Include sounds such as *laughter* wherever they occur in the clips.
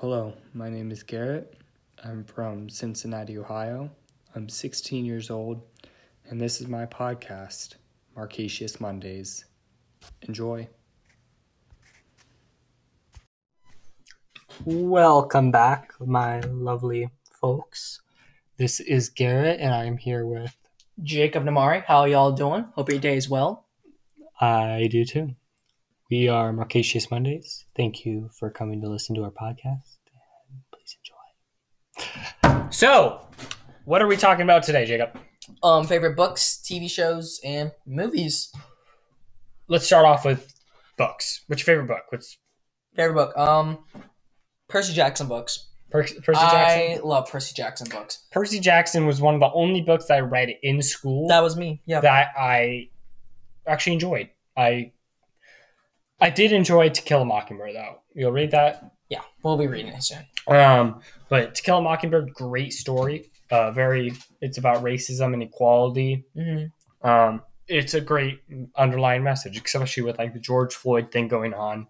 Hello, my name is Garrett. I'm from Cincinnati, Ohio. I'm 16 years old, and this is my podcast, Marcasious Mondays. Enjoy. Welcome back, my lovely folks. This is Garrett, and I'm here with Jacob Namari. How y'all doing? Hope your day is well. I do too. We are Marcasious Mondays. Thank you for coming to listen to our podcast. And please enjoy. So, what are we talking about today, Jacob? Um, favorite books, TV shows, and movies. Let's start off with books. What's your favorite book? What's Favorite book. Um, Percy Jackson books. Per- Percy Jackson? I love Percy Jackson books. Percy Jackson was one of the only books I read in school That was me. Yeah. that I actually enjoyed. I I did enjoy To Kill a Mockingbird though. You'll read that. yeah. We'll be reading it soon. Um, but To Kill a Mockingbird, great story. Uh, very. It's about racism and equality. Mm-hmm. Um, it's a great underlying message, especially with like the George Floyd thing going on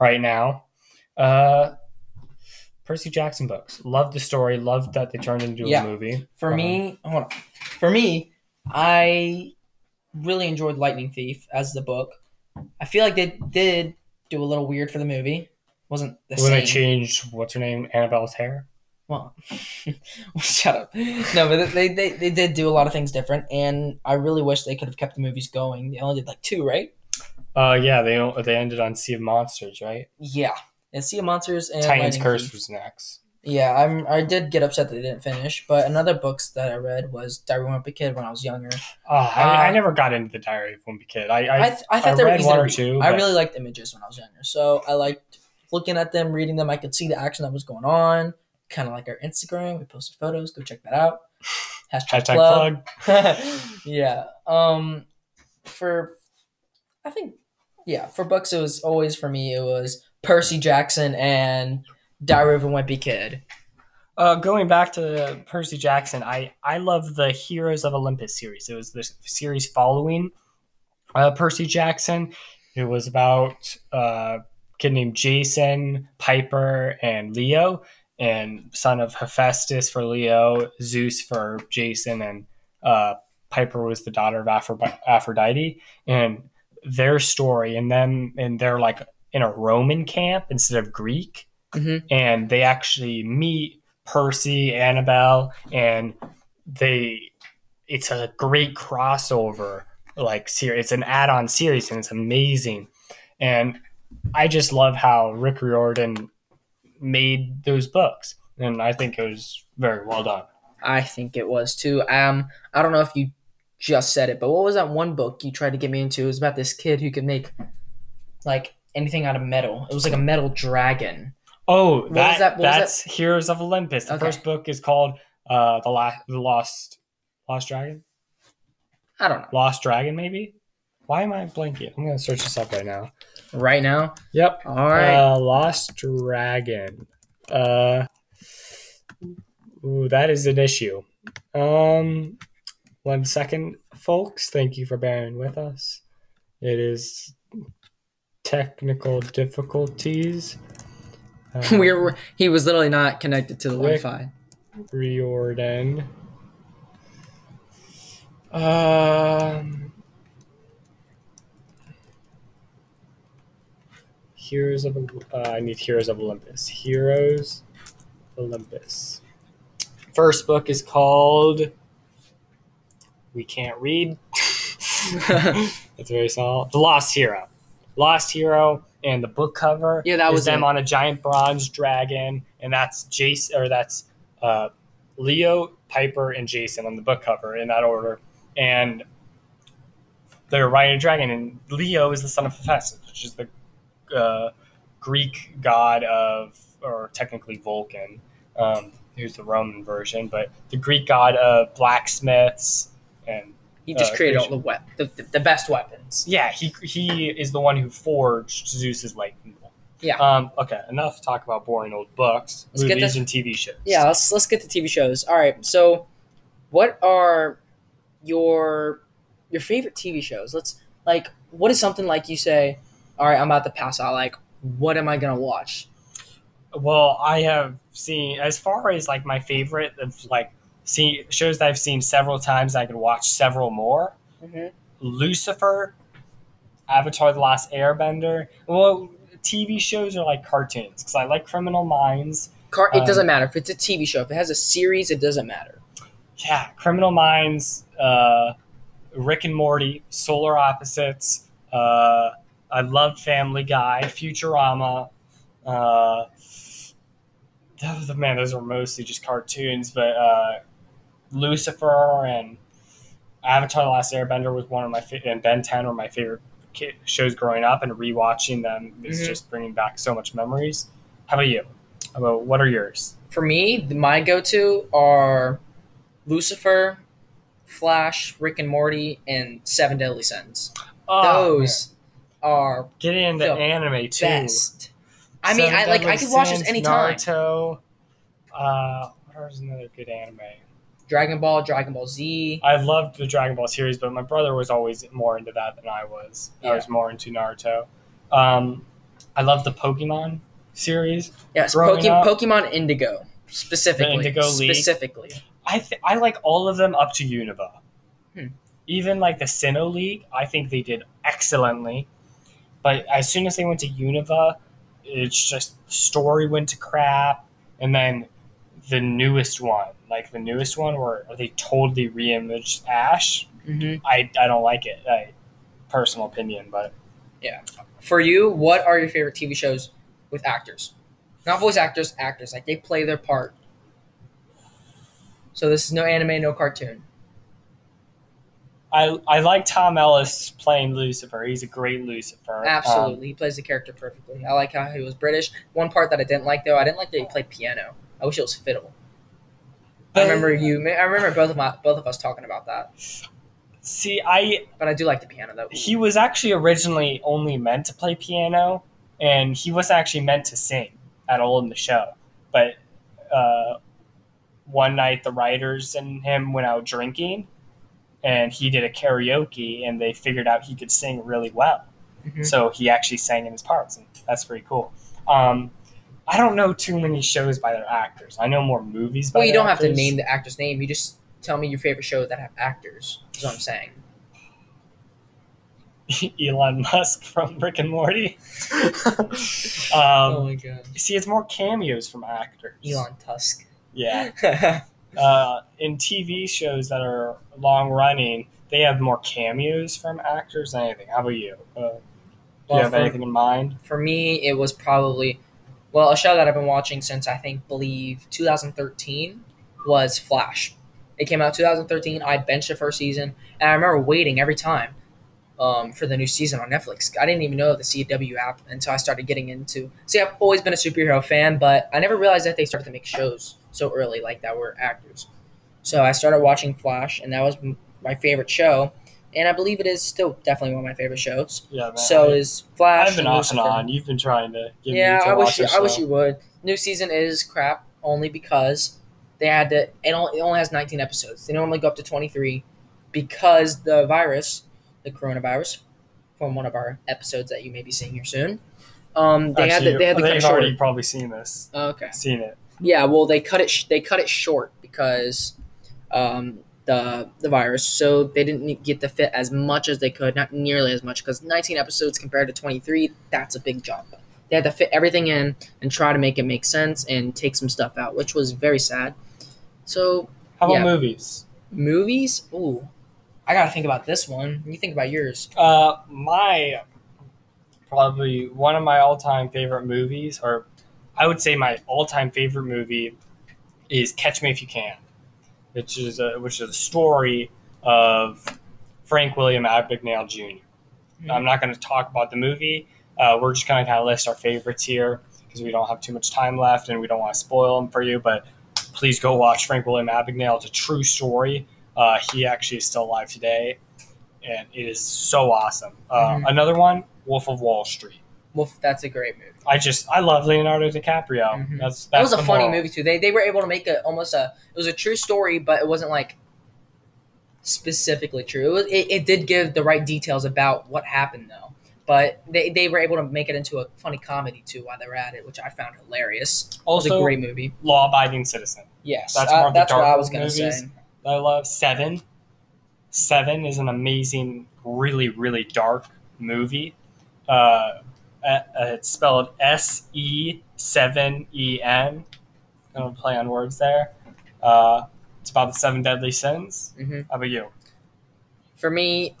right now. Uh, Percy Jackson books. Love the story. Love that they turned into Yeah. a movie. For Um, me, hold on. For me, I really enjoyed Lightning Thief as the book. I feel like they did do a little weird for the movie. Wasn't the when same. they changed what's her name, Annabelle's hair. Well, *laughs* shut up. No, but they, they they did do a lot of things different, and I really wish they could have kept the movies going. They only did like two, right? Uh, yeah, they they ended on Sea of Monsters, right? Yeah, and Sea of Monsters and Titan's Lightning Curse Thief. was next. Yeah, I'm. I did get upset that they didn't finish, but another books that I read was Diary of a Wimpy Kid when I was younger. Oh, I, I Uh, never got into the Diary of a Wimpy Kid. I I, I, th- I thought I they were read one or two, I but- really liked images when I was younger, so I liked looking at them, reading them. I could see the action that was going on. Kind of like our Instagram. We posted photos. Go check that out. *laughs* Hashtag, hashtag plug. plug. *laughs* yeah. Um for I think yeah, for books it was always for me it was Percy Jackson and Diary of a Wimpy Kid. Uh, going back to Percy Jackson, I I love the Heroes of Olympus series. It was the series following uh, Percy Jackson. It was about uh, a kid named Jason, Piper, and Leo, and son of Hephaestus for Leo, Zeus for Jason, and uh, Piper was the daughter of Aphro- Aphrodite. And their story, and them, and they're like in a Roman camp instead of Greek, Mhm. and they actually meet Percy, Annabelle, and they. It's a great crossover like series. It's an add-on series, and it's amazing. And I just love how Rick Riordan made those books, and I think it was very well done. I think it was too. Um I don't know if you just said it, but what was that one book you tried to get me into? It was about this kid who could make like anything out of metal. It was like a metal dragon. Oh, that, that- what that's Heroes of Olympus. The Okay. first book is called uh, the La- the Lost Lost Dragon. I don't know. Lost Dragon, maybe. Why am I blanking? I'm gonna search this up right now. Right now. Yep. All right. Uh, Lost Dragon. Uh, ooh, that is an issue. Um, one second, folks. Thank you for bearing with us. It is technical difficulties. *laughs* We were he was literally not connected to the Rick- Wi-Fi. Riordan. Um, Heroes of uh, I need Heroes of Olympus. Heroes Olympus. First book is called We Can't Read. *laughs* *laughs* That's very small. The Lost Hero. Lost Hero and the book cover. Yeah, that is was them it. on a giant bronze dragon, and that's Jason or that's uh, Leo, Piper, and Jason on the book cover in that order. And they're riding a dragon, and Leo is the son of Hephaestus, which is the uh, Greek god of, or technically Vulcan, um, who's the Roman version, but the Greek god of blacksmiths and He just Uh, created all the, wep- the, the the best weapons. yeah, he he is the one who forged Zeus's lightning bolt. Yeah. Um. Okay. Enough talk about boring old books, Let's get movies, and TV shows. Yeah, let's let's get to TV shows. All right, so what are your your favorite TV shows? Let's like what is something like you say, all right, I'm about to pass out. Like, what am I gonna watch? Well, I have seen as far as like my favorite of like see shows that I've seen several times. I could watch several more. Mhm. Lucifer, Avatar: The Last Airbender. Well, TV shows are like cartoons because I like Criminal Minds. Car- it Um, doesn't matter if it's a TV show. If it has a series, it doesn't matter. Yeah, Criminal Minds, uh, Rick and Morty, Solar Opposites. Uh, I love Family Guy, Futurama. Uh, man, those are mostly just cartoons, but uh, Lucifer and Avatar: The Last Airbender was one of my fa- and Ben 10 were my favorite shows growing up, and rewatching them is Mhm. just bringing back so much memories. How about you? How about what are yours? For me, my go-to are Lucifer, Flash, Rick and Morty, and Seven Deadly Sins. Oh, Those are getting into the anime too. best. I mean, Seven I like I could watch this anytime. Naruto. Uh, what is another good anime? Dragon Ball, Dragon Ball Z. I loved the Dragon Ball series, but my brother was always more into that than I was. I was more into Naruto. Um, I love the Pokemon series. Yes, Poke- up- Pokemon Indigo specifically. Indigo League. specifically. I th- I like all of them up to Unova. Hmm. Even like the Sinnoh League, I think they did excellently. But as soon as they went to Unova, it's just story went to crap, and then the newest one, like the newest one, where they totally reimaged Ash. Mm-hmm. I I don't like it. I, personal opinion, but yeah. For you, what are your favorite TV shows with actors? Not voice actors, actors. Like they play their part. So this is no anime, no cartoon. I I like Tom Ellis playing Lucifer. He's a great Lucifer. Um, Absolutely, he plays the character perfectly. I like how he was British. One part that I didn't like though, I didn't like that he played piano. I wish it was fiddle. I remember you. I remember both of my both of us talking about that. See, I But I do like the piano though. he was actually originally only meant to play piano, and he wasn't actually meant to sing at all in the show. But uh, one night, the writers and him went out drinking, and he did a karaoke, and they figured out he could sing really well. Mhm. So he actually sang in his parts, and that's pretty cool. Um, I don't know too many shows by their actors. I know more movies. By Well, you don't have to name the actor's name. You just tell me your favorite show that have actors. Is what I'm saying. *laughs* Elon Musk from Rick and Morty. *laughs* um, oh my god, See, it's more cameos from actors. Elon Tusk. Yeah. *laughs* Uh, in TV shows that are long running, they have more cameos from actors than anything. How about you? Uh, do Well, you have for- anything in mind? For me, it was probably well a show that I've been watching since I think believe 2013 was Flash. It came out 2013. I benched the first season, and I remember waiting every time um, for the new season on Netflix. I didn't even know the CW app until I started getting into. See, I've always been a superhero fan, but I never realized that they started to make shows so early like that were actors. So I started watching Flash, and that was my favorite show. And I believe it is still definitely one of my favorite shows. Yeah, man. So I, is Flash. I've been off and on. You've been trying to Yeah, me to I wish you, I wish you would. New season is crap only because they had to. It only, it only has 19 episodes. They normally go up to 23 because the virus, the coronavirus, from one of our episodes that you may be seeing here soon. Um, they Actually, had to, they had to cut it they've short. already probably seen this. okay. Seen it. Yeah, well, they cut it. Sh- they cut it short because um, the the virus. So they didn't get to fit as much as they could, not nearly as much. Because 19 episodes compared to 23, that's a big jump. They had to fit everything in and try to make it make sense and take some stuff out, which was very sad. So How about Yeah. movies? movies, ooh, I gotta think about this one. You think about yours. Uh, my probably one of my all-time favorite movies, or I would say my all-time favorite movie, is Catch Me If You Can, which is a, which is a story of Frank William Abagnale Jr. I'm not going to talk about the movie. Uh, we're just going to kind of list our favorites here because we don't have too much time left and we don't want to spoil them for you. But please go watch Frank William Abagnale. It's a true story. Uh, he actually is still alive today, and it is so awesome. Uh, Mhm. Another one, Wolf of Wall Street. Well, that's a great movie. I just I love Leonardo DiCaprio. Mhm. That's, that's That was a the funny moral. movie too. They they were able to make a almost a it was a true story, but it wasn't like specifically true. It, was, it, it did give the right details about what happened though. but they, they were able to make it into a funny comedy too while they were at it, which I found hilarious. It was Also, a great movie. Law Abiding Citizen. Yes, That's uh, of the that's what I was gonna movies. say. I love. Seven. Seven is an amazing, really, really dark movie. Uh, uh, it's spelled S E seven E N. Gonna play on words there. Uh, it's about the seven deadly sins. hmm How about you? For me,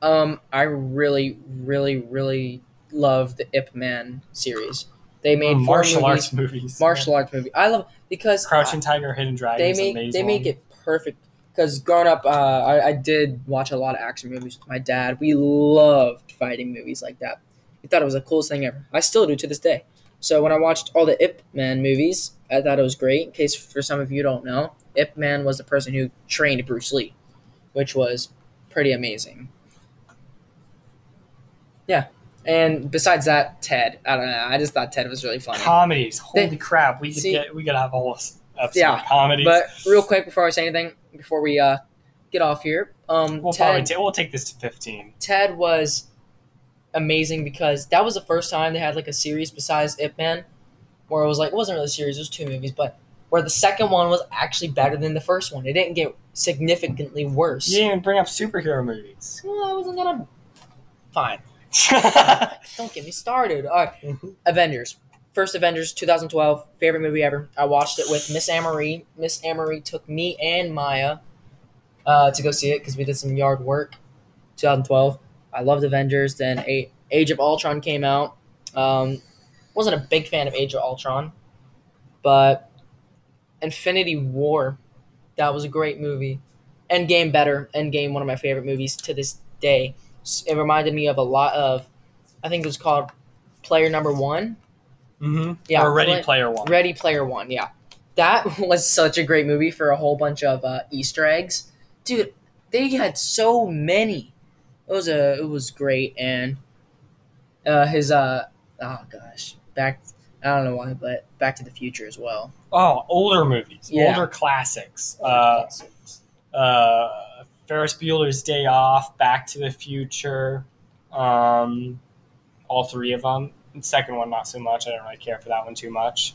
um, I really, really, really love the Ip Man series. They made Oh, martial movies, arts movies. martial arts movie. I love because Crouching Tiger, Hidden Dragon. they is make amazing. they make it perfect because growing up uh, I, I did watch a lot of action movies with my dad we loved fighting movies like that we thought it was the coolest thing ever. I still do to this day. So when i watched all the ip man movies i thought it was great. In case for some of you don't know ip man was the person who trained bruce lee which was pretty amazing. Yeah. And besides that ted. I don't know. I just thought ted was really funny. Comedies. Holy They- crap! We could see- get we could have a whole episode Yeah, of comedies. but real quick before i say anything before we uh get off here um we'll ted probably ta- we'll take this to fifteen. Ted was amazing because that was the first time they had like a series besides Ip Man, where it was like it wasn't really a series, it was two movies, but where the second one was actually better than the first one. It didn't get significantly worse. You didn't even bring up superhero movies. Well, I wasn't gonna. Fine. *laughs* Don't get me started. All right. Avengers. First Avengers, 2012, favorite movie ever. I watched it with Miss Amory. Miss Amory took me and Maya uh, to go see it because we did some yard work. 2012. I loved Avengers. Then a- Age of Ultron came out. Um, wasn't a big fan of Age of Ultron, but Infinity War, that was a great movie. Endgame better. Endgame, one of my favorite movies to this day. It reminded me of a lot of, I think it was called Player Number One. mm-hmm. Yeah, or Ready Play- Player One. Ready Player One, yeah. That *laughs* was such a great movie for a whole bunch of uh, Easter eggs, dude. They had so many. It was a, it was great, and uh, his uh, oh gosh, back. I don't know why, but Back to the Future as well. Oh, older movies, Yeah. older classics. Uh, uh, Ferris Bueller's Day Off, Back to the Future, um, all three of them. The second one, not so much. I don't really care for that one too much.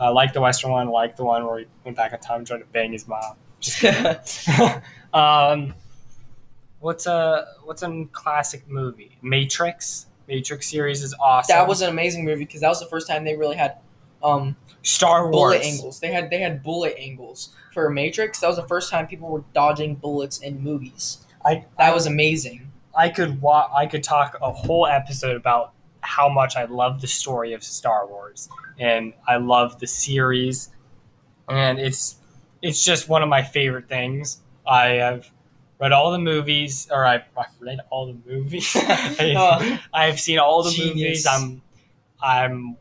I like the Western one. like the one where he went back in time and tried to bang his mom. *laughs* *laughs* Um, what's a what's a classic movie? Matrix. Matrix series is awesome. that was an amazing movie because that was the first time they really had um, Star Wars. bullet angles. They had they had bullet angles for Matrix. That was the first time people were dodging bullets in movies. I That was amazing. I could wa- I could talk a whole episode about how much I love the story of Star Wars and I love the series and it's it's just one of my favorite things. I have read all the movies or I've, I've read all the movies. *laughs* Uh, I've seen all the Genius. movies. I'm I'm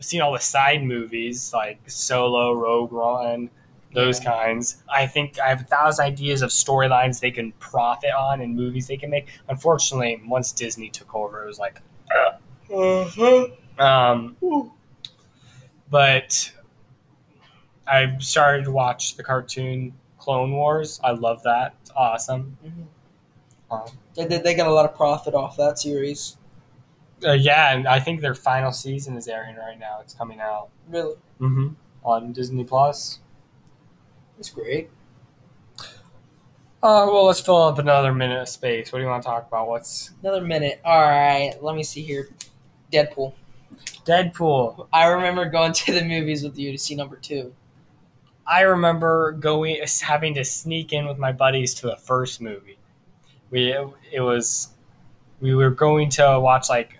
seen all the side movies like Solo, Rogue One, those Yeah. kinds. I think I have a thousand ideas of storylines they can profit on and movies they can make. Unfortunately, once Disney took over, it was like, um, but I started to watch the cartoon Clone Wars. I love that. It's awesome. Um, They, they, they got a lot of profit off that series. Uh, yeah, and I think their final season is airing right now. It's coming out Really, mm-hmm. on Disney Plus. it's great. Uh, well, let's fill up another minute of space. What do you want to talk about? What's Another minute. All right, let me see here. Deadpool. Deadpool? I remember going to the movies with you to see number two. I remember going, having to sneak in with my buddies to the first movie. We it was we were going to watch like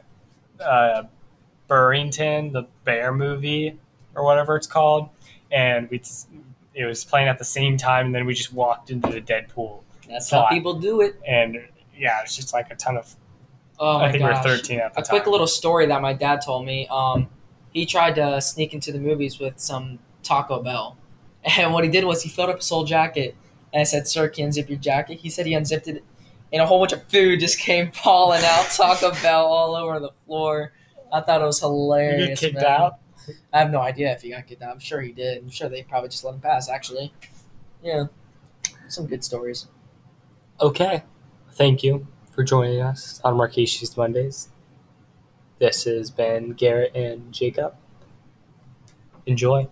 uh, Burrington, the bear movie or whatever it's called, and we it was playing at the same time, and then we just walked into the Deadpool, That's how people do it. and yeah, it's just like a ton of. Oh my I think gosh. we were thirteen at the a time. quick little story that my dad told me. Um, he tried to sneak into the movies with some Taco Bell, and what he did was he filled up his whole jacket. And I said, "Sir, can you unzip your jacket?" He said he unzipped it, and a whole bunch of food just came *laughs* falling out. Taco Bell all over the floor. I thought it was You hilarious. get kicked man. out. I have no idea if he got kicked out. I'm sure he did. I'm sure they probably just let him pass. Actually, yeah, some good stories. Okay, thank you. for joining us on Marcasious Mondays. This has been Garrett and Jacob. Enjoy.